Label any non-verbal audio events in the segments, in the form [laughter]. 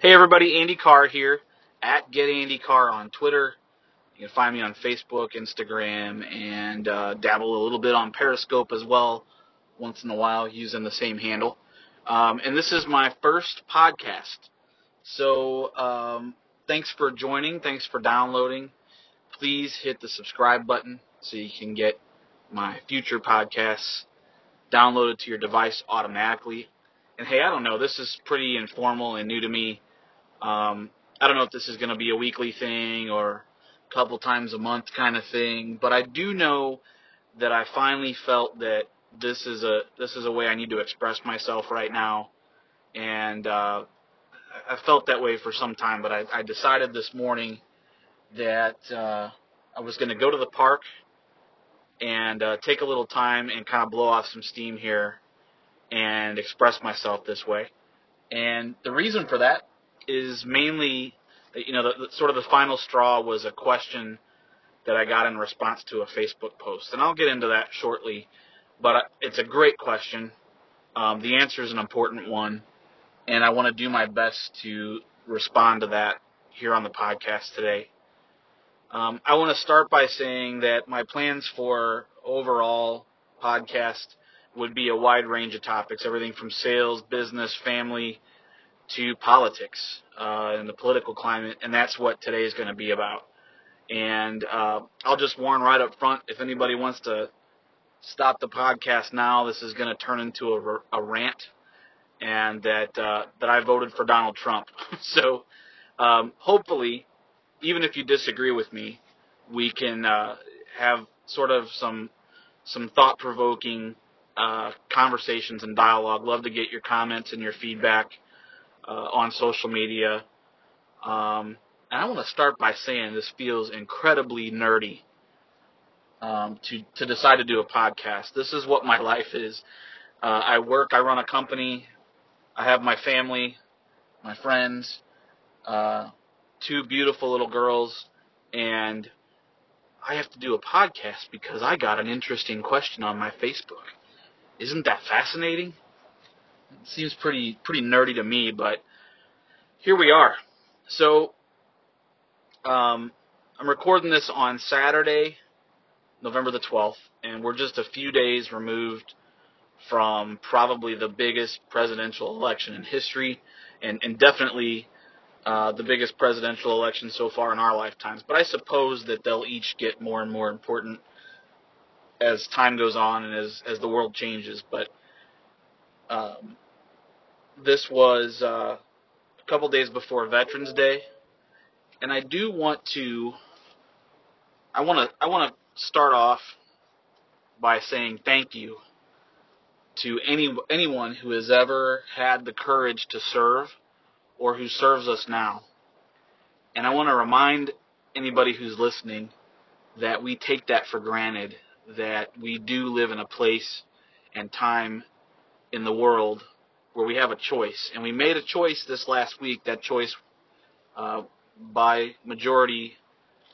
Hey everybody, Andy Carr here at Get Andy Carr on Twitter. You can find me on Facebook, Instagram, and uh, dabble a little bit on Periscope as well, once in a while using the same handle. Um, and this is my first podcast. So um, thanks for joining, thanks for downloading. Please hit the subscribe button so you can get my future podcasts downloaded to your device automatically. And hey, I don't know, this is pretty informal and new to me. Um, I don't know if this is going to be a weekly thing or a couple times a month kind of thing, but I do know that I finally felt that this is a this is a way I need to express myself right now, and uh, I felt that way for some time. But I, I decided this morning that uh, I was going to go to the park and uh, take a little time and kind of blow off some steam here and express myself this way. And the reason for that is mainly, you know, the, the, sort of the final straw was a question that I got in response to a Facebook post, and I'll get into that shortly. But it's a great question. Um, the answer is an important one, and I want to do my best to respond to that here on the podcast today. Um, I want to start by saying that my plans for overall podcast would be a wide range of topics, everything from sales, business, family, to politics uh, and the political climate, and that's what today is going to be about. And uh, I'll just warn right up front if anybody wants to stop the podcast now, this is going to turn into a, a rant, and that uh, that I voted for Donald Trump. [laughs] so um, hopefully, even if you disagree with me, we can uh, have sort of some some thought provoking uh, conversations and dialogue. Love to get your comments and your feedback uh, on social media. Um, and I want to start by saying this feels incredibly nerdy um, to to decide to do a podcast. This is what my [laughs] life is. Uh, I work. I run a company. I have my family, my friends, uh, two beautiful little girls, and I have to do a podcast because I got an interesting question on my Facebook. Isn't that fascinating? Seems pretty pretty nerdy to me, but here we are. So um, I'm recording this on Saturday, November the 12th, and we're just a few days removed from probably the biggest presidential election in history, and, and definitely uh, the biggest presidential election so far in our lifetimes. But I suppose that they'll each get more and more important as time goes on and as as the world changes. But um, this was uh, a couple days before Veterans Day, and I do want to. I want to. I want to start off by saying thank you to any anyone who has ever had the courage to serve or who serves us now. And I want to remind anybody who's listening that we take that for granted that we do live in a place and time in the world where we have a choice. And we made a choice this last week. That choice, uh, by majority,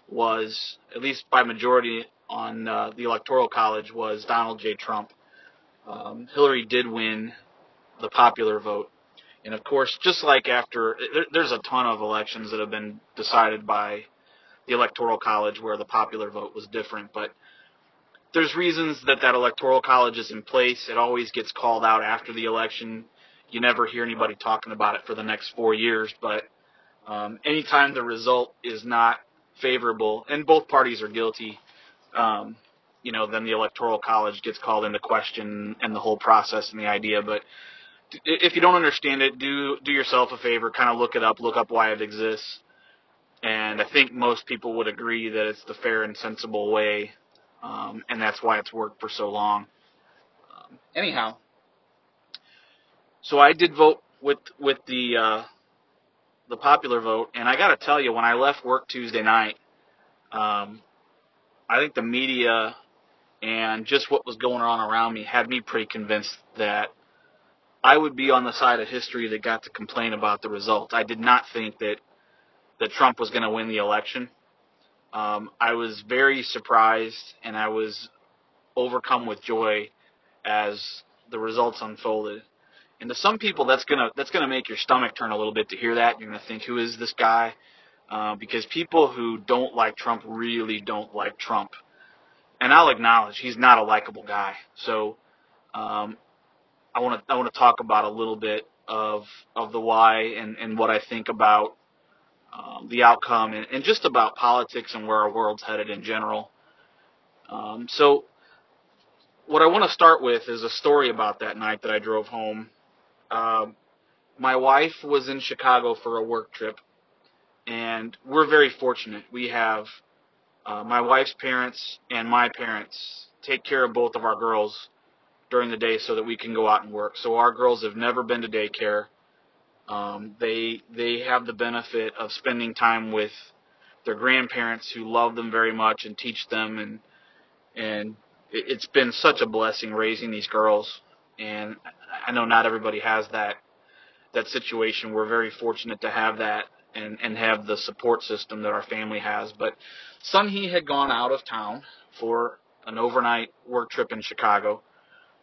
was, at least by majority on uh, the Electoral College, was Donald J. Trump. Um, Hillary did win the popular vote. And of course, just like after, there, there's a ton of elections that have been decided by the Electoral College where the popular vote was different. But there's reasons that that electoral college is in place. It always gets called out after the election. You never hear anybody talking about it for the next four years. But um, anytime the result is not favorable, and both parties are guilty, um, you know, then the electoral college gets called into question and the whole process and the idea. But if you don't understand it, do do yourself a favor, kind of look it up, look up why it exists. And I think most people would agree that it's the fair and sensible way um, and that's why it's worked for so long. Um, anyhow, so I did vote with with the uh, the popular vote, and I got to tell you, when I left work Tuesday night, um, I think the media and just what was going on around me had me pretty convinced that I would be on the side of history that got to complain about the results. I did not think that that Trump was going to win the election. Um, I was very surprised and I was overcome with joy as the results unfolded. And to some people, that's gonna that's gonna make your stomach turn a little bit to hear that. You're gonna think, who is this guy? Uh, because people who don't like Trump really don't like Trump. And I'll acknowledge he's not a likable guy. So um, I want to I want to talk about a little bit of of the why and, and what I think about um, the outcome and, and just about politics and where our world's headed in general. Um, so what I want to start with is a story about that night that I drove home. Um, my wife was in Chicago for a work trip, and we're very fortunate. We have uh, my wife's parents and my parents take care of both of our girls during the day so that we can go out and work. So our girls have never been to daycare. Um, they they have the benefit of spending time with their grandparents who love them very much and teach them and and it, it's been such a blessing raising these girls and I know not everybody has that that situation. We're very fortunate to have that and and have the support system that our family has. But Sunhee had gone out of town for an overnight work trip in Chicago.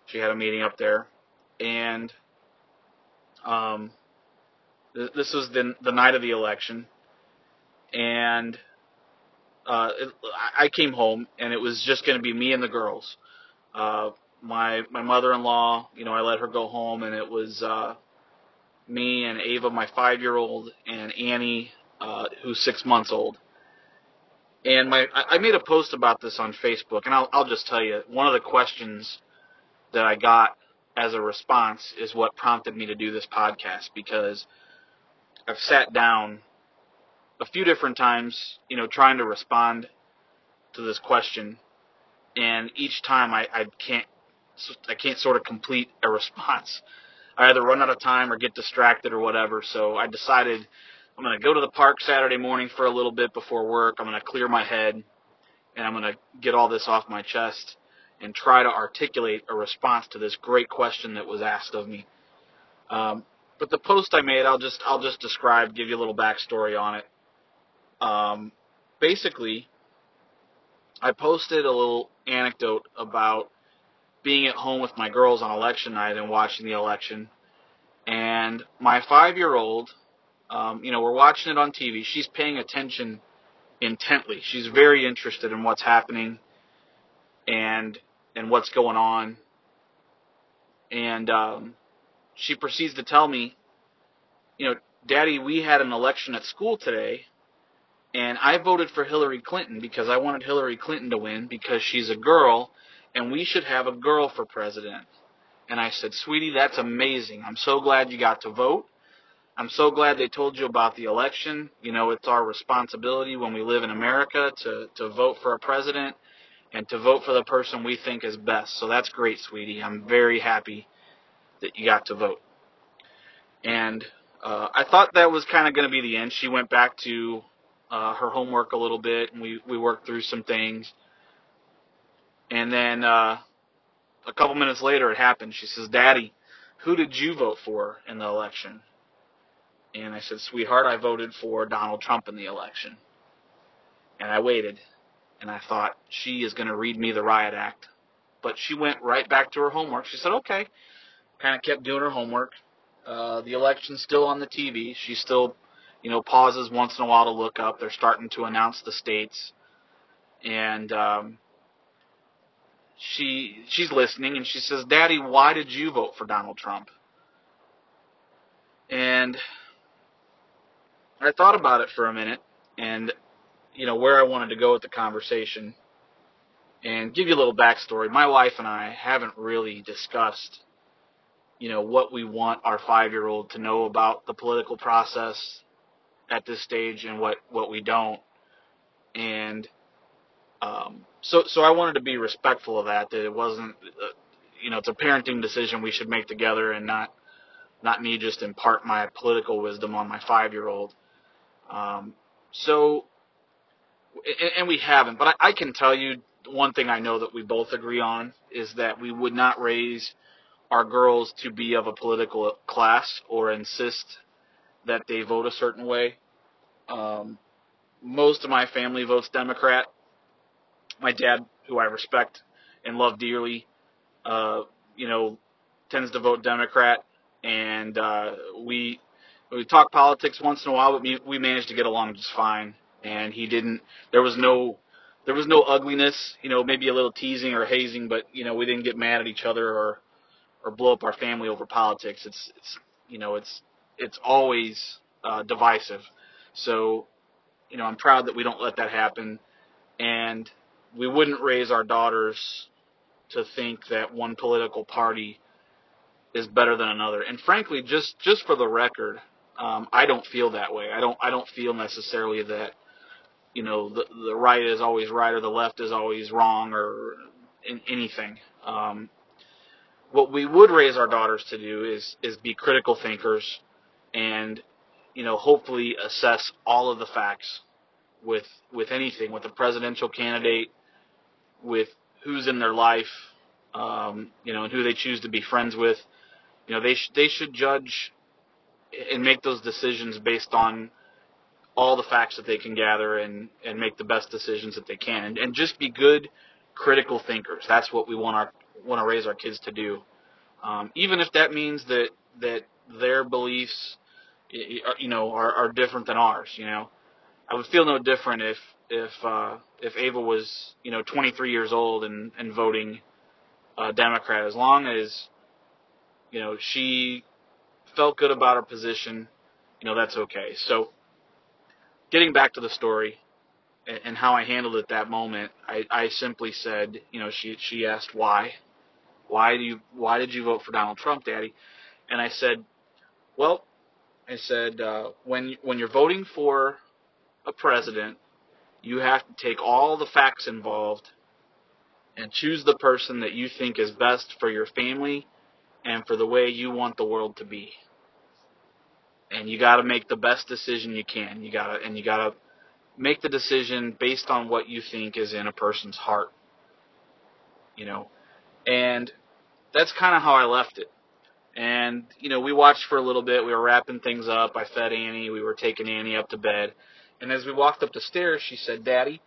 She had a meeting up there, and um, this was the the night of the election, and uh, it, I came home and it was just going to be me and the girls. Uh, my my mother-in-law, you know, I let her go home, and it was uh, me and Ava, my five-year-old, and Annie, uh, who's six months old. And my I made a post about this on Facebook, and I'll I'll just tell you one of the questions that I got as a response is what prompted me to do this podcast because I've sat down a few different times, you know, trying to respond to this question, and each time I, I can't I can't sort of complete a response. [laughs] I either run out of time or get distracted or whatever. So I decided I'm going to go to the park Saturday morning for a little bit before work. I'm going to clear my head and I'm going to get all this off my chest and try to articulate a response to this great question that was asked of me. Um, but the post I made, I'll just I'll just describe, give you a little backstory on it. Um, basically, I posted a little anecdote about being at home with my girls on election night and watching the election. And my five year old, um, you know, we're watching it on TV. She's paying attention intently. She's very interested in what's happening and and what's going on. And um, she proceeds to tell me, you know, Daddy, we had an election at school today, and I voted for Hillary Clinton because I wanted Hillary Clinton to win because she's a girl and we should have a girl for president. And I said, Sweetie, that's amazing. I'm so glad you got to vote. I'm so glad they told you about the election. You know, it's our responsibility when we live in America to, to vote for a president and to vote for the person we think is best. So that's great, sweetie. I'm very happy that you got to vote. And uh, I thought that was kind of going to be the end. She went back to uh, her homework a little bit, and we, we worked through some things. And then uh, a couple minutes later, it happened. She says, Daddy, who did you vote for in the election? And I said, Sweetheart, I voted for Donald Trump in the election. And I waited. And I thought, she is going to read me the riot act. But she went right back to her homework. She said, okay. Kind of kept doing her homework. Uh, the election's still on the TV. She still, you know, pauses once in a while to look up. They're starting to announce the states. And um, she she's listening and she says, "Daddy, why did you vote for Donald Trump?" And I thought about it for a minute and you know where I wanted to go with the conversation and give you a little backstory. My wife and I haven't really discussed you know what we want our 5-year-old to know about the political process at this stage and what what we don't. And um, so so I wanted to be respectful of that. That it wasn't, uh, you know, it's a parenting decision we should make together, and not not me just impart my political wisdom on my five year old. Um, so, and, and we haven't, but I, I can tell you one thing I know that we both agree on is that we would not raise our girls to be of a political class or insist that they vote a certain way. Um, most of my family votes Democrat my dad, who I respect and love dearly, uh, you know, tends to vote Democrat, and uh, we we talk politics once in a while, but we, we managed to get along just fine. And he didn't. There was no there was no ugliness. You know, maybe a little teasing or hazing, but you know, we didn't get mad at each other or or blow up our family over politics. It's it's you know it's it's always uh, divisive. So you know, I'm proud that we don't let that happen, and we wouldn't raise our daughters to think that one political party is better than another. And frankly, just just for the record, um, I don't feel that way. I don't I don't feel necessarily that you know the the right is always right or the left is always wrong or in anything. Um, what we would raise our daughters to do is is be critical thinkers and you know hopefully assess all of the facts with with anything with a presidential candidate with who's in their life um, you know and who they choose to be friends with. You know they sh- they should judge and make those decisions based on all the facts that they can gather and and make the best decisions that they can. And, and just be good critical thinkers. That's what we want our want to raise our kids to do. Um, even if that means that that their beliefs you know are, are different than ours you know? I would feel no different if if uh, if Ava was you know 23 years old and and voting uh, Democrat. As long as you know she felt good about her position you know that's okay. So getting back to the story and, how I handled it that moment I, I simply said you know she she asked why why do you why did you vote for Donald Trump daddy and I said well I said uh, when when you're voting for a president, you have to take all the facts involved and choose the person that you think is best for your family and for the way you want the world to be. And you got to make the best decision you can. You got to and you got to make the decision based on what you think is in a person's heart. You know. And that's kind of how I left it. And you know, we watched for a little bit. We were wrapping things up. I fed Annie. We were taking Annie up to bed. And as we walked up the stairs, she said, Daddy,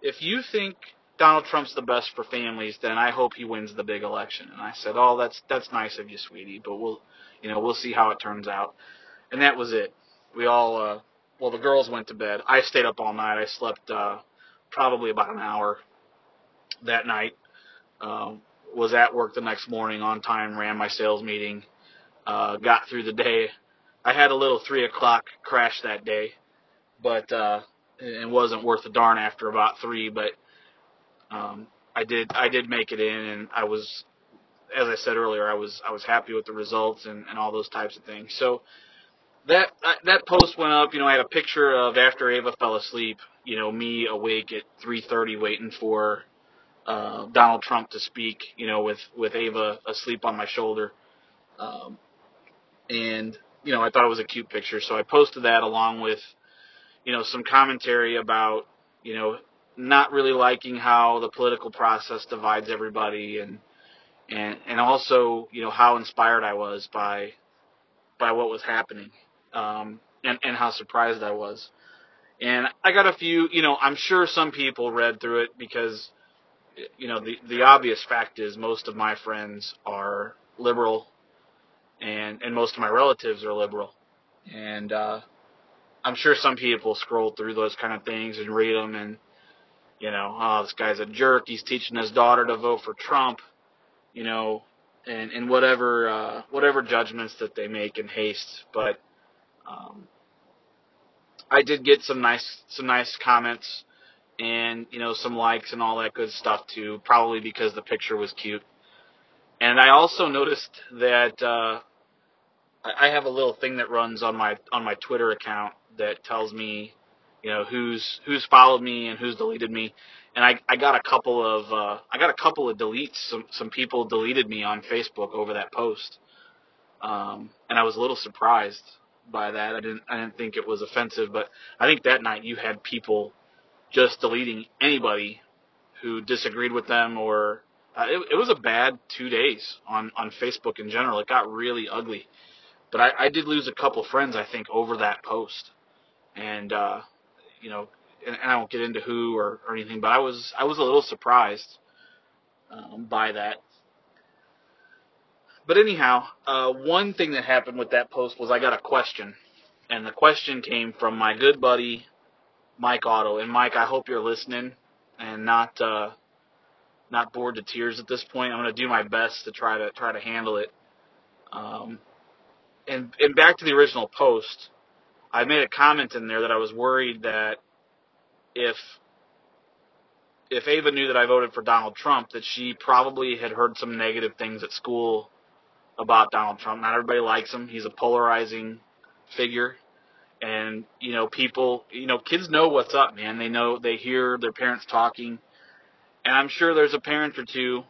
if you think Donald Trump's the best for families, then I hope he wins the big election. And I said, Oh, that's that's nice of you, sweetie, but we'll you know, we'll see how it turns out. And that was it. We all uh well the girls went to bed. I stayed up all night. I slept uh probably about an hour that night. Um was at work the next morning on time, ran my sales meeting, uh, got through the day. I had a little three o'clock crash that day but uh, it wasn't worth a darn after about three. But um, I did I did make it in, and I was, as I said earlier, I was I was happy with the results and, and all those types of things. So that that post went up. You know, I had a picture of after Ava fell asleep. You know, me awake at 3:30 waiting for uh, Donald Trump to speak. You know, with with Ava asleep on my shoulder. Um, and you know, I thought it was a cute picture, so I posted that along with you know, some commentary about, you know, not really liking how the political process divides everybody and and and also, you know, how inspired I was by by what was happening. Um and, and how surprised I was. And I got a few, you know, I'm sure some people read through it because you know, the the obvious fact is most of my friends are liberal and and most of my relatives are liberal. And uh I'm sure some people scroll through those kind of things and read them and, you know, oh, this guy's a jerk. He's teaching his daughter to vote for Trump, you know, and, and whatever, uh, whatever judgments that they make in haste. But, um, I did get some nice, some nice comments and, you know, some likes and all that good stuff too, probably because the picture was cute. And I also noticed that, uh, I have a little thing that runs on my on my Twitter account that tells me, you know, who's who's followed me and who's deleted me. And I, I got a couple of uh, I got a couple of deletes. Some some people deleted me on Facebook over that post, um, and I was a little surprised by that. I didn't I didn't think it was offensive, but I think that night you had people just deleting anybody who disagreed with them or uh, it, it was a bad two days on on Facebook in general. It got really ugly. But I, I did lose a couple friends, I think, over that post, and uh, you know, and, and I won't get into who or, or anything, but I was I was a little surprised um, by that. but anyhow, uh, one thing that happened with that post was I got a question, and the question came from my good buddy Mike Otto. And Mike, I hope you're listening and not uh, not bored to tears at this point. I'm going to do my best to try to try to handle it. Um, and and back to the original post, I made a comment in there that I was worried that if if Ava knew that I voted for Donald Trump, that she probably had heard some negative things at school about Donald Trump. Not everybody likes him. He's a polarizing figure. And, you know, people, you know, kids know what's up, man. They know, they hear their parents talking. And I'm sure there's a parent or two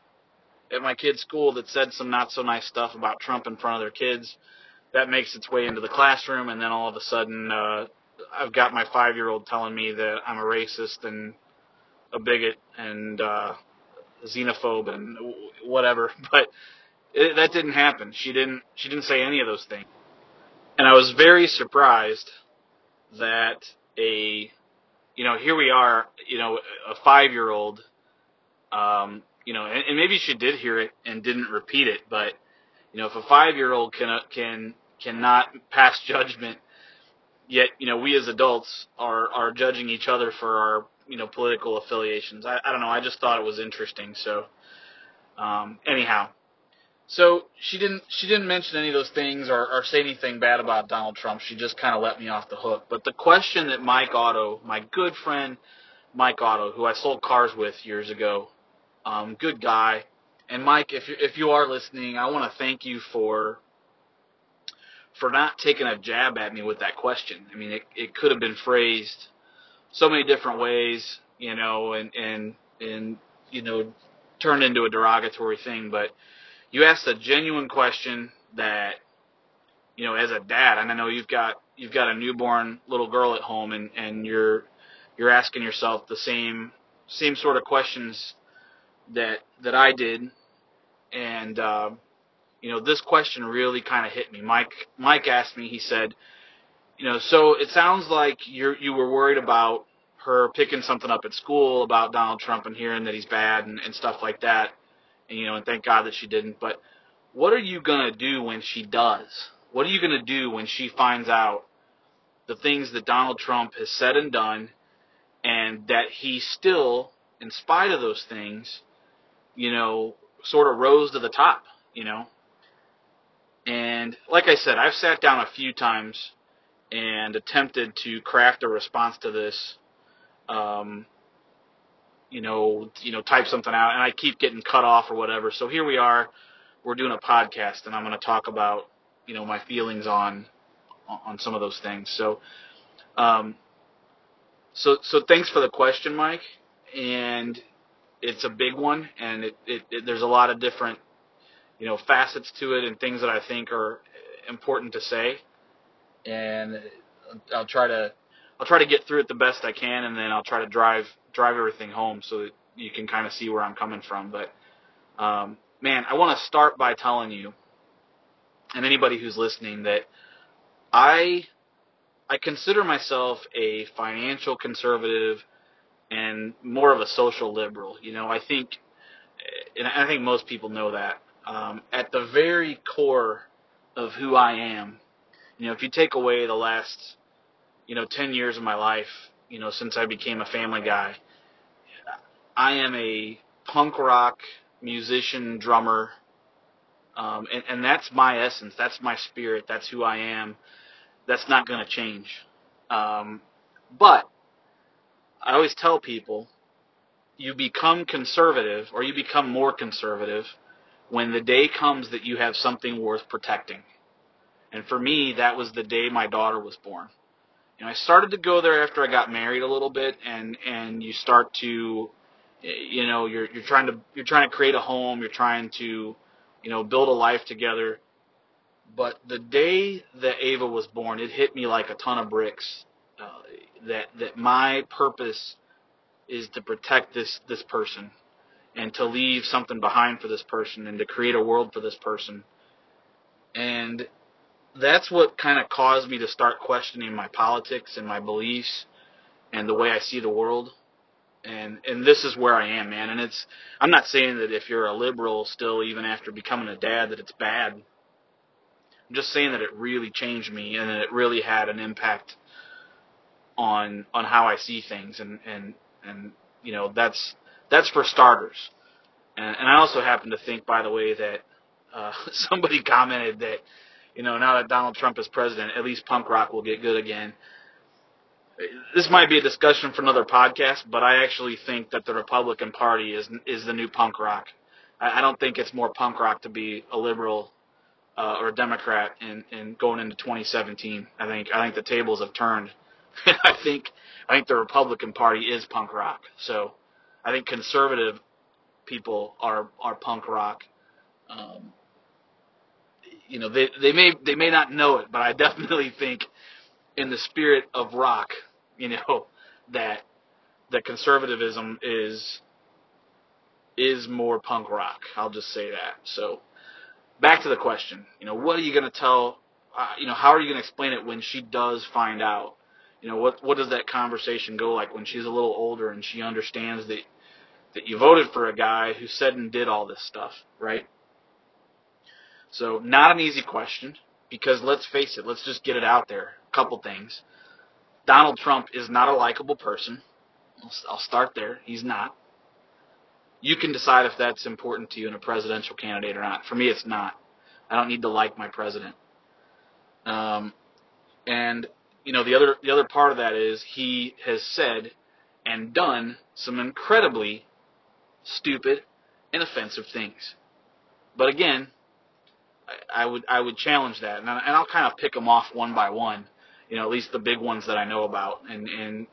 at my kid's school that said some not so nice stuff about Trump in front of their kids. That makes its way into the classroom, and then all of a sudden, uh, I've got my five year old telling me that I'm a racist and a bigot and uh, xenophobe and whatever. [laughs] But it, that didn't happen. She didn't. She didn't say any of those things, and I was very surprised that a, you know, here we are, you know, a five year old, um, you know, and, and maybe she did hear it and didn't repeat it, but you know, if a five year old can can cannot pass [laughs] judgment, yet you know we as adults are are judging each other for our you know political affiliations. I, I don't know. I just thought it was interesting. So um, anyhow, so she didn't she didn't mention any of those things or, or say anything bad about Donald Trump. She just kind of let me off the hook. But the question that Mike Otto, my good friend Mike Otto, who I sold cars with years ago, um, good guy. And Mike, if you if you are listening, I want to thank you for for not taking a jab at me with that question. I mean, it it could have been phrased so many different ways, you know, and and and you know, turned into a derogatory thing. But you asked a genuine question that, you know, as a dad, and I know you've got you've got a newborn little girl at home, and and you're you're asking yourself the same same sort of questions that that I did, and uh, you know, this question really kind of hit me. Mike Mike asked me. He said you know, so it sounds like you you were worried about her picking something up at school about Donald Trump and hearing that he's bad and, and stuff like that. And, you know, and thank God that she didn't. But what are you gonna do when she does? What are you gonna do when she finds out the things that Donald Trump has said and done, and that he still, in spite of those things, you know, sort of rose to the top, you know? And like I said, I've sat down a few times and attempted to craft a response to this. Um, you know, you know, type something out, and I keep getting cut off or whatever. So here we are. We're doing a podcast, and I'm going to talk about, you know, my feelings on on some of those things. So, um, so so thanks for the question, Mike. And it's a big one, and it, it, it there's a lot of different, you know, facets to it and things that I think are important to say and I'll try to I'll try to get through it the best I can, and then I'll try to drive drive everything home so that you can kind of see where I'm coming from. But um, man, I want to start by telling you, and anybody who's listening, that I I consider myself a financial conservative and more of a social liberal. You know, I think, and I think most people know that. Um, at the very core of who I am you know, if you take away the last, you know, 10 years of my life, you know, since I became a family guy, I am a punk rock musician, drummer, um, and, and that's my essence. That's my spirit. That's who I am. That's not going to change. Um, but I always tell people you become conservative or you become more conservative when the day comes that you have something worth protecting. And for me, that was the day my daughter was born. I started to go there after I got married a little bit, and and you start to, you know, you're you're trying to you're trying to create a home, you're trying to, you know, build a life together. But the day that Ava was born, it hit me like a ton of bricks. Uh, that that my purpose is to protect this this person, and to leave something behind for this person, and to create a world for this person. And that's what kind of caused me to start questioning my politics and my beliefs and the way I see the world. and and this is where I am, man. And it's I'm not saying that if you're a liberal still, even after becoming a dad, that it's bad. I'm just saying that it really changed me, and it really had an impact on on how I see things, and and and you know that's that's for starters. And, and I also happen to think, by the way, that uh, [laughs] somebody commented that you know now that Donald Trump is president, at least punk rock will get good again this might be a discussion for another podcast, but I actually think that the Republican Party is is the new punk rock. I, I don't think it's more punk rock to be a liberal uh, or a Democrat in, in going into 2017. I think I think the tables have turned. [laughs] I think I think the Republican Party is punk rock. So I think conservative people are are punk rock. Um, you know, they they may they may not know it, but I [laughs] definitely think in the spirit of rock, you know, [laughs] that that conservatism is is more punk rock. I'll just say that. So back to the question. You know, what are you going to tell? Uh, you know, how are you going to explain it when she does find out? You know, what what does that conversation go like when she's a little older and she understands that that you voted for a guy who said and did all this stuff, right? So not an easy question because let's face it, let's just get it out there. A couple things. Donald Trump is not a likable person. I'll start there. He's not. You can decide if that's important to you in a presidential candidate or not. For me, it's not. I don't need to like my president. Um, and you know the other the other part of that is he has said and done some incredibly stupid and offensive things. But again, I, would I would challenge that, and, I, and I'll kind of pick them off one by one. You know, at least the big ones that I know about, and and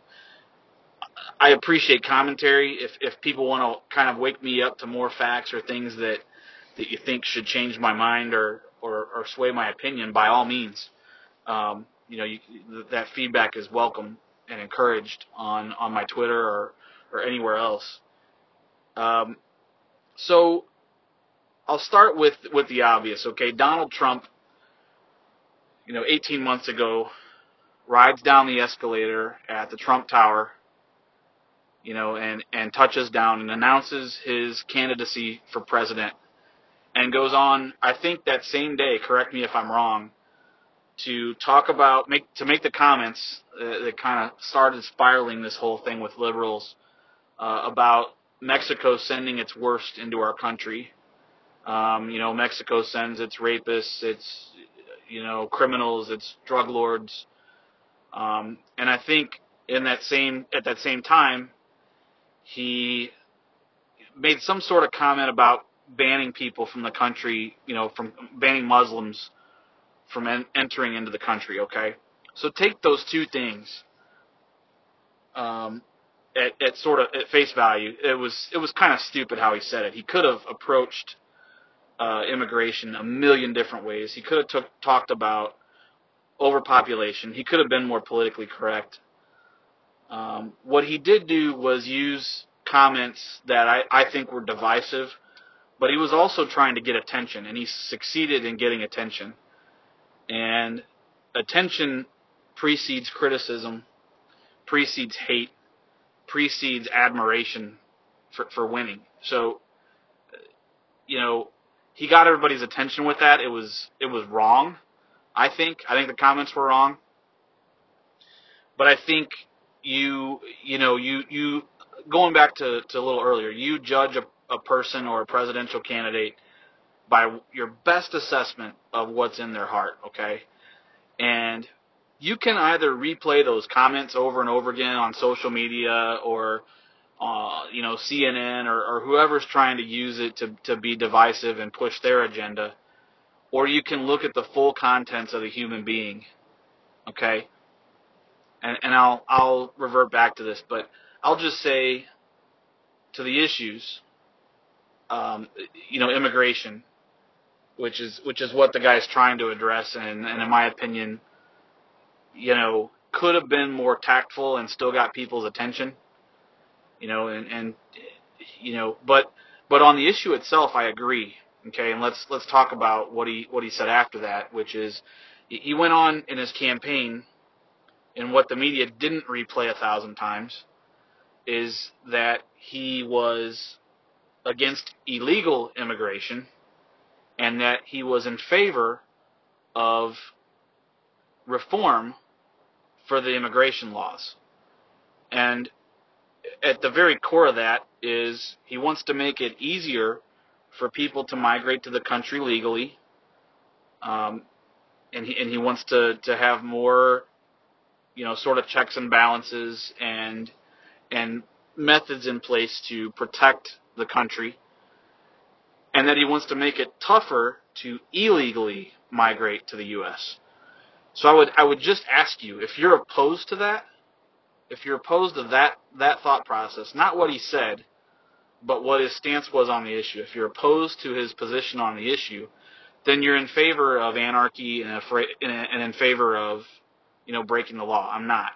I appreciate commentary. If if people want to kind of wake me up to more facts or things that that you think should change my mind or or, or sway my opinion, by all means, um, you know, you, that feedback is welcome and encouraged on on my Twitter or or anywhere else. Um, so I'll start with with the obvious. Okay, Donald Trump, you know, 18 months ago, rides down the escalator at the Trump Tower, you know, and and touches down and announces his candidacy for president, and goes on. I think that same day. Correct me if I'm wrong. To talk about make to make the comments uh, that kind of started spiraling this whole thing with liberals uh, about Mexico sending its worst into our country um, you know, Mexico sends its rapists, its you know criminals, its drug lords, um, and I think in that same at that same time, he made some sort of comment about banning people from the country, you know, from banning Muslims from en- entering into the country. Okay, so take those two things um, at, at sort of at face value. It was it was kind of stupid how he said it. He could have approached uh, immigration a million different ways. He could have took, talked about overpopulation. He could have been more politically correct. Um, what he did do was use comments that I, I think were divisive, but he was also trying to get attention, and he succeeded in getting attention. And attention precedes criticism, precedes hate, precedes admiration for, for winning. So, you know, he got everybody's attention with that. It was it was wrong. I think I think the comments were wrong. But I think you you know you you going back to, to a little earlier, you judge a, a person or a presidential candidate by your best assessment of what's in their heart, okay? And you can either replay those comments over and over again on social media or uh, you know, CNN or, or whoever's trying to use it to, to be divisive and push their agenda, or you can look at the full contents of the human being. Okay? And, and I'll, I'll revert back to this, but I'll just say to the issues, um, you know, immigration, which is, which is what the guy's trying to address, and, and in my opinion, you know, could have been more tactful and still got people's attention you know, and, and you know, but but on the issue itself, I agree. Okay, and let's let's talk about what he what he said after that, which is he went on in his campaign, and what the media didn't replay a thousand times is that he was against illegal immigration and that he was in favor of reform for the immigration laws. And at the very core of that is he wants to make it easier for people to migrate to the country legally. Um, and he and he wants to to have more, you know, sort of checks and balances and and methods in place to protect the country, and that he wants to make it tougher to illegally migrate to the U.S. So I would I would just ask you if you're opposed to that, if you're opposed to that that thought process, not what he said, but what his stance was on the issue. If you're opposed to his position on the issue, then you're in favor of anarchy and, and in favor of, you know, breaking the law. I'm not.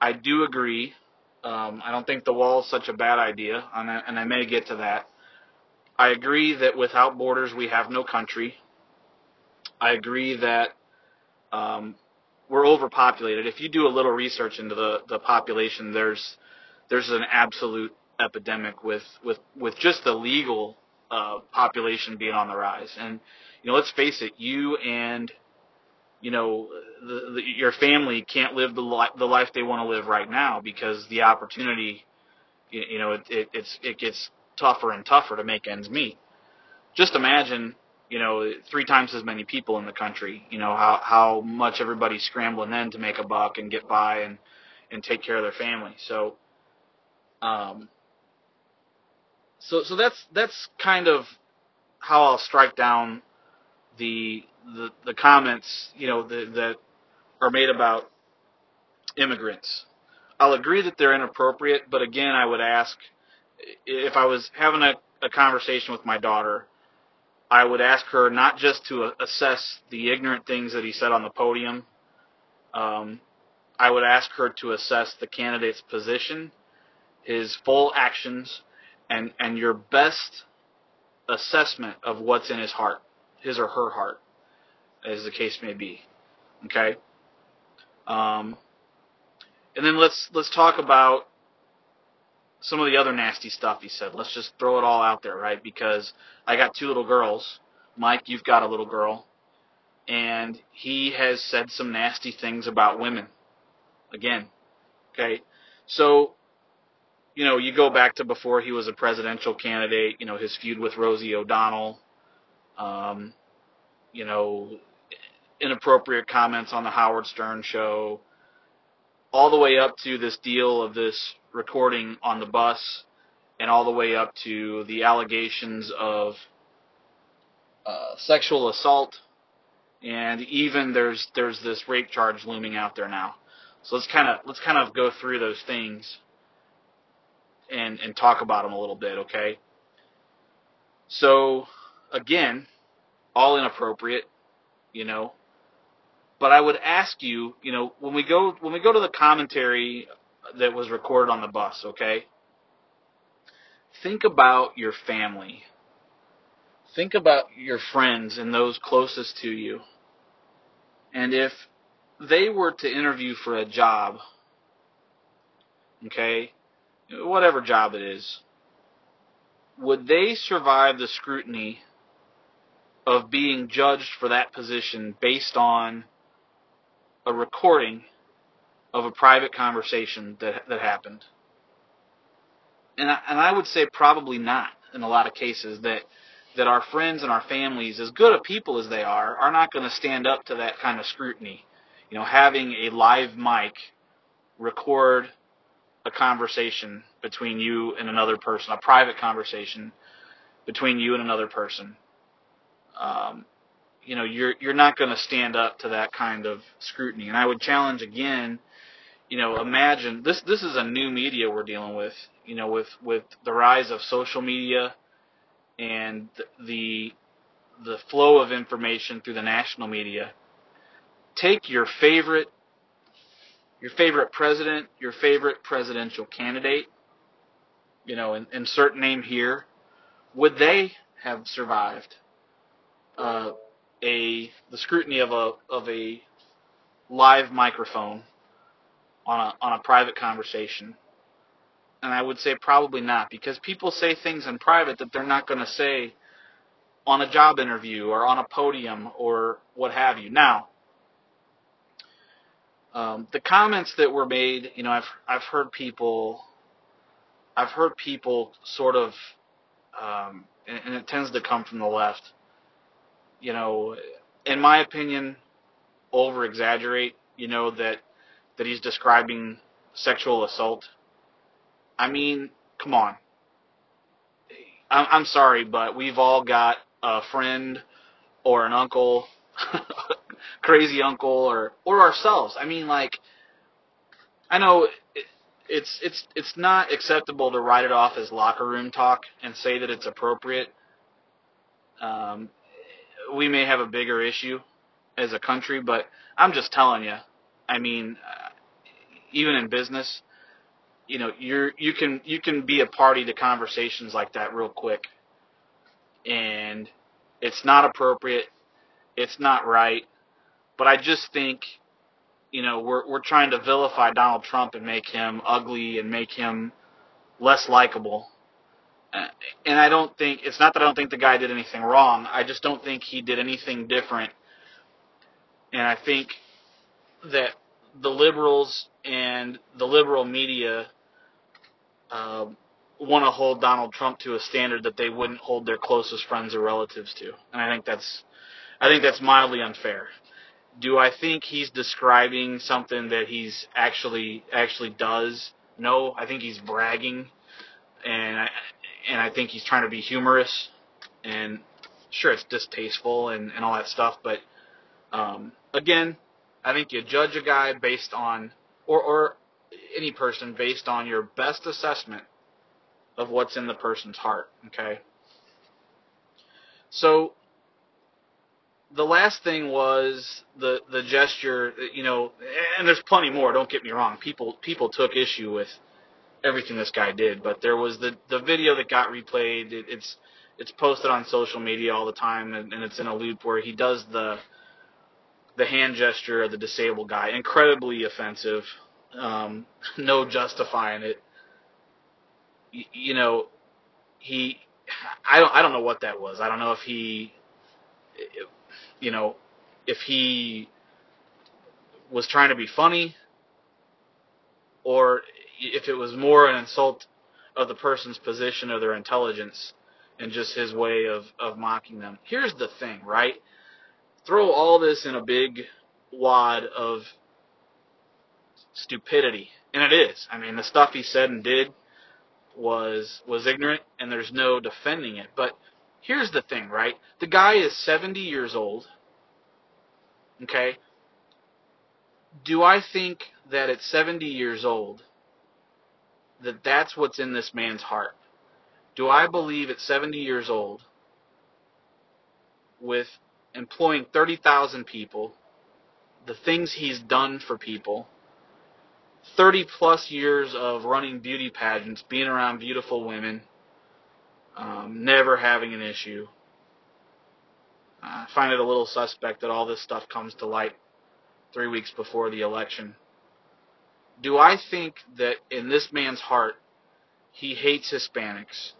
I do agree. Um, I don't think the wall is such a bad idea, and I, and I may get to that. I agree that without borders we have no country. I agree that um, we're overpopulated. If you do a little research into the, the population, there's there's an absolute epidemic with with with just the legal uh, population being on the rise. And you know, let's face it, you and you know the, the, your family can't live the li- the life they want to live right now because the opportunity, you, you know, it, it it's it gets tougher and tougher to make ends meet. Just imagine, you know, three times as many people in the country. You know how how much everybody's scrambling then to make a buck and get by and and take care of their family. So, um, so so that's that's kind of how I'll strike down the the, the comments you know the, that are made about immigrants. I'll agree that they're inappropriate, but again, I would ask if I was having a, a conversation with my daughter, I would ask her not just to assess the ignorant things that he said on the podium. Um, I would ask her to assess the candidate's position, his full actions, and and your best assessment of what's in his heart, his or her heart, as the case may be. Okay. Um, and then let's let's talk about some of the other nasty stuff he said. Let's just throw it all out there, right? Because I got two little girls. Mike, you've got a little girl. And he has said some nasty things about women. Again. Okay. So you know, you go back to before he was a presidential candidate, you know, his feud with Rosie O'Donnell, um, you know, inappropriate comments on the Howard Stern show, all the way up to this deal of this recording on the bus, and all the way up to the allegations of uh, sexual assault, and even there's there's this rape charge looming out there now. So let's kind of let's kind of go through those things and and talk about them a little bit, okay? So again, all inappropriate, you know. But I would ask you, you know, when we go when we go to the commentary that was recorded on the bus, okay? Think about your family. Think about your friends and those closest to you. And if they were to interview for a job, okay, whatever job it is, would they survive the scrutiny of being judged for that position based on a recording of a private conversation that that happened? And I, and I would say probably not in a lot of cases that that our friends and our families, as good of people as they are, are not going to stand up to that kind of scrutiny. You know, having a live mic record a conversation between you and another person, a private conversation between you and another person. Um, you know, you're you're not going to stand up to that kind of scrutiny. And I would challenge again, you know, imagine this this is a new media we're dealing with. You know, with with the rise of social media and the the flow of information through the national media. Take your favorite your favorite president, your favorite presidential candidate, you know, insert name here, would they have survived uh, a the scrutiny of a of a live microphone on a on a private conversation? and I would say probably not because people say things in private that they're not going to say on a job interview or on a podium or what have you. Now, um, the comments that were made, you know, I've I've heard people, I've heard people sort of, um, and, and it tends to come from the left. You know, in my opinion, over exaggerate. You know that that he's describing sexual assault. I mean, come on. I'm, I'm sorry, but we've all got a friend or an uncle, [laughs] crazy uncle, or or ourselves. I mean, like, I know it, it's it's it's not acceptable to write it off as locker room talk and say that it's appropriate. Um, we may have a bigger issue as a country, but I'm just telling you. I mean, even in business, you know, you're you can you can be a party to conversations like that real quick, and it's not appropriate. It's not right. But I just think, you know, we're we're trying to vilify Donald Trump and make him ugly and make him less likable. Uh, and I don't think it's not that I don't think the guy did anything wrong. I just don't think he did anything different. And I think that the liberals and the liberal media uh, want to hold Donald Trump to a standard that they wouldn't hold their closest friends or relatives to, and I think that's I think that's mildly unfair. Do I think he's describing something that he's actually actually does? No, I think he's bragging, and I, and I think he's trying to be humorous, and sure it's distasteful and, and all that stuff, but um, again, I think you judge a guy based on or or any person based on your best assessment of what's in the person's heart. Okay. So the last thing was the the gesture. You know, and there's plenty more. Don't get me wrong. People people took issue with everything this guy did, but there was the the video that got replayed. It, it's it's posted on social media all the time, and, and it's in a loop where he does the the hand gesture of the disabled guy. Incredibly offensive. Um, [laughs] no justifying it. Y- you know, he. I don't. I don't know what that was. I don't know if he. You know, if he was trying to be funny, or if it was more an insult of the person's position or their intelligence, and just his way of of mocking them. Here's the thing, right? Throw all this in a big wad of stupidity, and it is. I mean, the stuff he said and did was was ignorant, and there's no defending it. But here's the thing, right? The guy is 70 years old. Okay. Do I think that at 70 years old that that's what's in this man's heart? Do I believe at 70 years old with employing 30,000 people, the things he's done for people, 30 plus years of running beauty pageants, being around beautiful women, um, never having an issue. I find it a little suspect that all this stuff comes to light three weeks before the election. Do I think that in this man's heart, he hates Hispanics?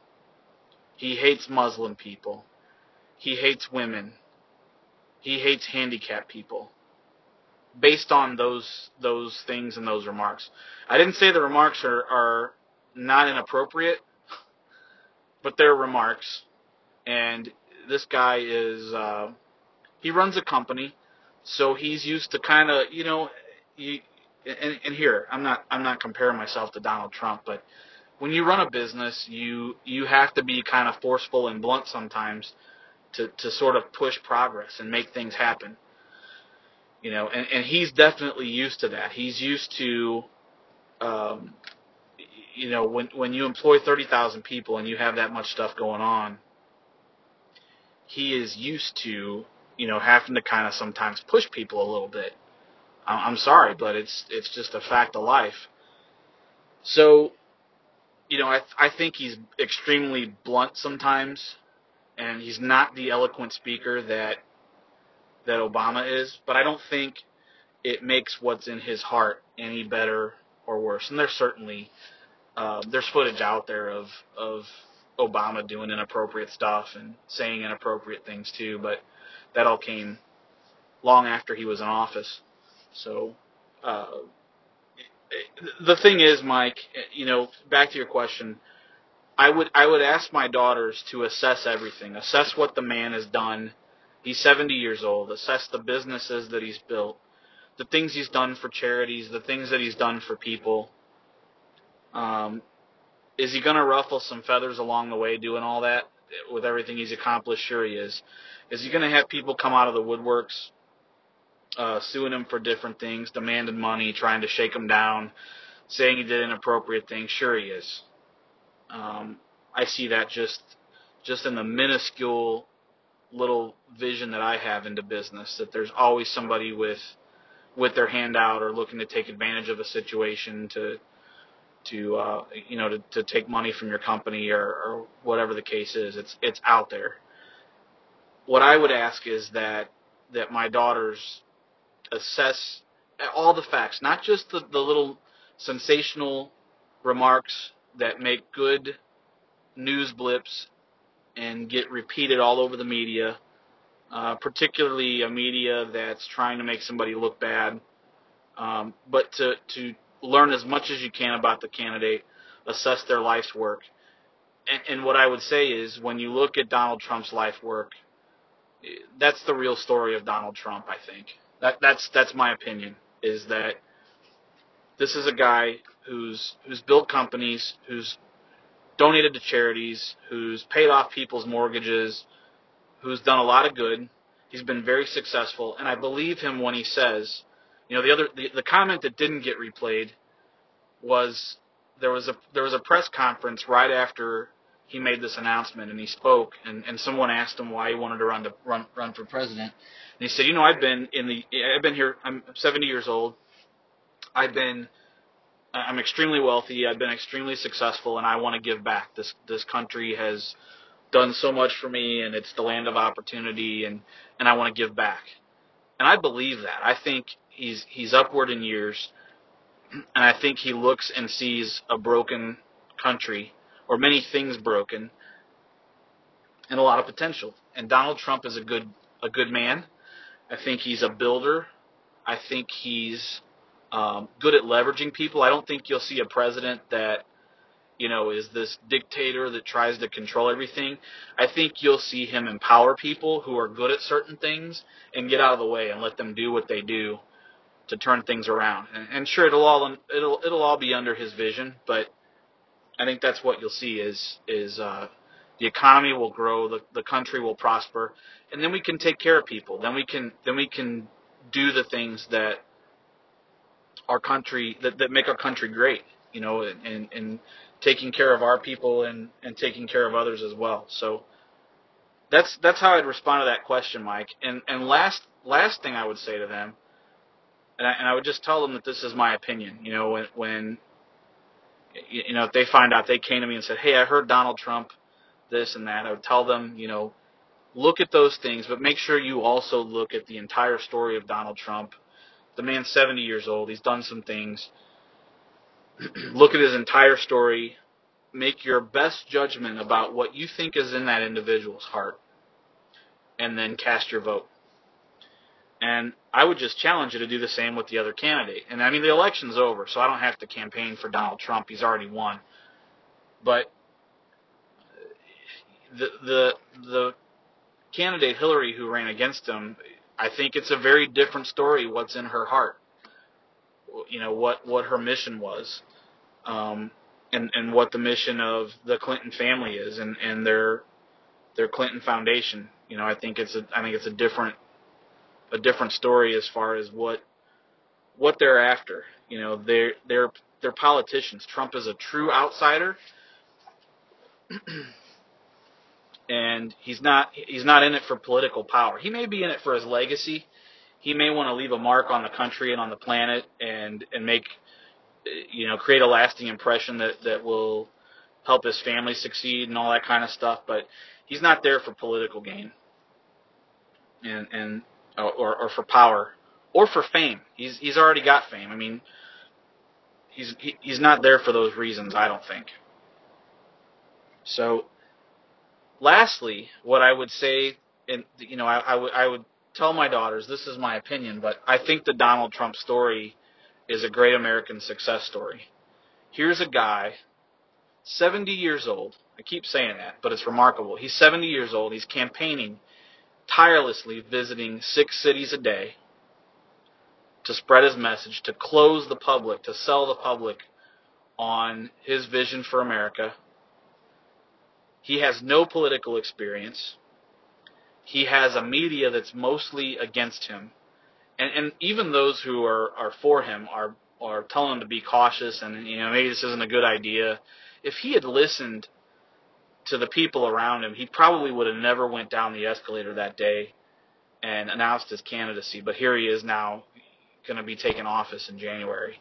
He hates Muslim people. He hates women. He hates handicapped people based on those those things and those remarks. I didn't say the remarks are, are not inappropriate, but they're remarks. And this guy is uh, he runs a company, so he's used to kind of you know, you, and, and here I'm not I'm not comparing myself to Donald Trump, but when you run a business, you you have to be kind of forceful and blunt sometimes to to sort of push progress and make things happen you know, and, and he's definitely used to that. He's used to, um, you know, when when you employ thirty thousand people and you have that much stuff going on, he is used to, you know, having to kind of sometimes push people a little bit. I'm sorry, but it's it's just a fact of life. So, you know, I I think he's extremely blunt sometimes, and he's not the eloquent speaker that that Obama is, but I don't think it makes what's in his heart any better or worse. And there's certainly uh, there's footage out there of of Obama doing inappropriate stuff and saying inappropriate things too, but that all came long after he was in office. So uh, the thing is, Mike, you know, back to your question, I would I would ask my daughters to assess everything, assess what the man has done. He's 70 years old. Assess the businesses that he's built, the things he's done for charities, the things that he's done for people. Um, is he going to ruffle some feathers along the way doing all that with everything he's accomplished? Sure he is. Is he going to have people come out of the woodworks uh, suing him for different things, demanding money, trying to shake him down, saying he did inappropriate things? Sure he is. Um, I see that just just in the minuscule little vision that I have into business that there's always somebody with with their hand out or looking to take advantage of a situation to to uh, you know to, to take money from your company or, or whatever the case is. It's it's out there. What I would ask is that that my daughters assess all the facts, not just the, the little sensational remarks that make good news blips and get repeated all over the media, uh, particularly a media that's trying to make somebody look bad. Um, but to, to learn as much as you can about the candidate, assess their life's work. And, and what I would say is when you look at Donald Trump's life work, that's the real story of Donald Trump, I think. That, that's, that's my opinion, is that this is a guy who's, who's built companies, who's donated to charities, who's paid off people's mortgages, who's done a lot of good. He's been very successful, and I believe him when he says, you know, the other the, the comment that didn't get replayed was there was a there was a press conference right after he made this announcement and he spoke and, and someone asked him why he wanted to run to run run for president. And he said, "You know, I've been in the I've been here I'm 70 years old. I've been I'm extremely wealthy. I've been extremely successful, and I want to give back. This this country has done so much for me, and it's the land of opportunity, and and I want to give back. And I believe that. I think he's he's upward in years, and I think he looks and sees a broken country or many things broken, and a lot of potential. And Donald Trump is a good a good man. I think he's a builder. I think he's um, good at leveraging people. I don't think you'll see a president that you know is this dictator that tries to control everything. I think you'll see him empower people who are good at certain things and get out of the way and let them do what they do to turn things around. And, and sure, it'll all it'll it'll all be under his vision, but I think that's what you'll see is is uh, the economy will grow, the the country will prosper, and then we can take care of people. Then we can then we can do the things that our country that, that make our country great, you know, and, and taking care of our people and, and taking care of others as well. So that's that's how I'd respond to that question, Mike. And and last last thing I would say to them, and I, and I would just tell them that this is my opinion. You know, when when you know if they find out they came to me and said, "Hey, I heard Donald Trump this and that," I would tell them, you know, look at those things, but make sure you also look at the entire story of Donald Trump the man's 70 years old. He's done some things. [clears throat] Look at his entire story. Make your best judgment about what you think is in that individual's heart. And then cast your vote. And I would just challenge you to do the same with the other candidate. And I mean, the election's over, so I don't have to campaign for Donald Trump. He's already won. But the the the candidate Hillary who ran against him I think it's a very different story. What's in her heart, you know, what what her mission was, um, and and what the mission of the Clinton family is, and and their their Clinton Foundation. You know, I think it's a I think it's a different a different story as far as what what they're after. You know, they're they're they're politicians. Trump is a true outsider. [clears throat] and he's not he's not in it for political power. He may be in it for his legacy. He may want to leave a mark on the country and on the planet and and make you know create a lasting impression that that will help his family succeed and all that kind of stuff. But he's not there for political gain and and or or for power or for fame. He's he's already got fame. I mean, he's he, he's not there for those reasons. I don't think. So, lastly, what I would say, and you know, I, I would I would tell my daughters this is my opinion, but I think the Donald Trump story is a great American success story. Here's a guy, 70 years old. I keep saying that, but it's remarkable. He's 70 years old. He's campaigning tirelessly, visiting six cities a day to spread his message, to close the public, to sell the public on his vision for America. He has no political experience. He has a media that's mostly against him. And, and even those who are, are for him are, are telling him to be cautious and, you know, maybe this isn't a good idea. If he had listened to the people around him, he probably would have never went down the escalator that day and announced his candidacy. But here he is now going to be taking office in January.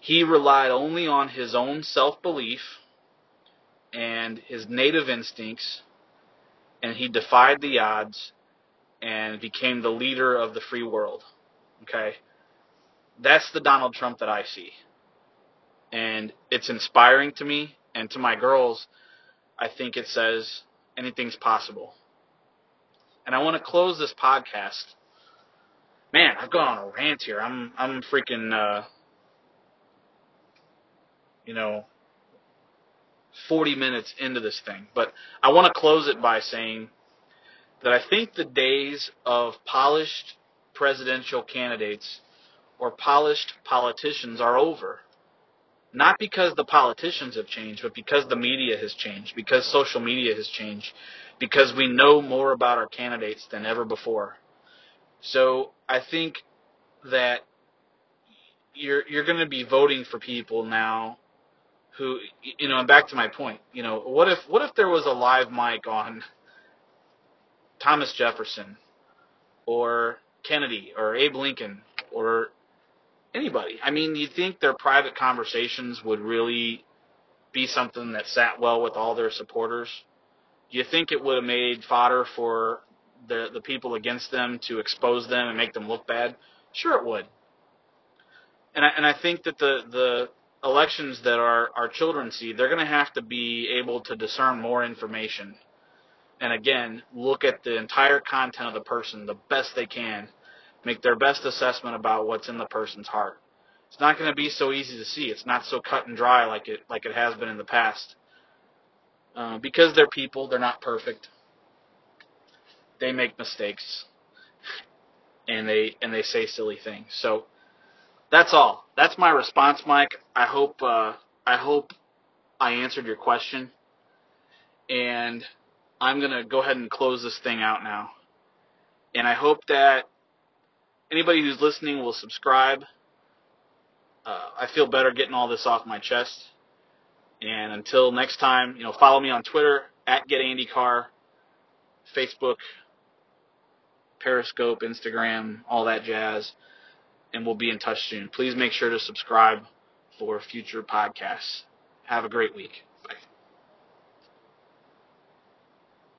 He relied only on his own self belief and his native instincts, and he defied the odds and became the leader of the free world. Okay? That's the Donald Trump that I see. And it's inspiring to me and to my girls. I think it says anything's possible. And I want to close this podcast. Man, I've gone on a rant here. I'm I'm freaking uh, you know 40 minutes into this thing. But I want to close it by saying that I think the days of polished presidential candidates or polished politicians are over. Not because the politicians have changed, but because the media has changed, because social media has changed, because we know more about our candidates than ever before. So I think that you're you're going to be voting for people now who you know and back to my point you know what if what if there was a live mic on Thomas Jefferson or Kennedy or Abe Lincoln or anybody? I mean you think their private conversations would really be something that sat well with all their supporters. Do you think it would have made fodder for the the people against them to expose them and make them look bad? Sure it would. And I, and I think that the the elections that our, our children see, they're going to have to be able to discern more information. And again, look at the entire content of the person the best they can, make their best assessment about what's in the person's heart. It's not going to be so easy to see. It's not so cut and dry like it like it has been in the past. Uh, because they're people, they're not perfect. They make mistakes, and they and they say silly things. So that's all. That's my response, Mike. I hope uh, I hope I answered your question, and I'm gonna go ahead and close this thing out now. And I hope that anybody who's listening will subscribe. Uh, I feel better getting all this off my chest. And until next time, you know, follow me on Twitter at GetAndyCar, Facebook, Periscope, Instagram, all that jazz and we'll be in touch soon. Please make sure to subscribe for future podcasts. Have a great week.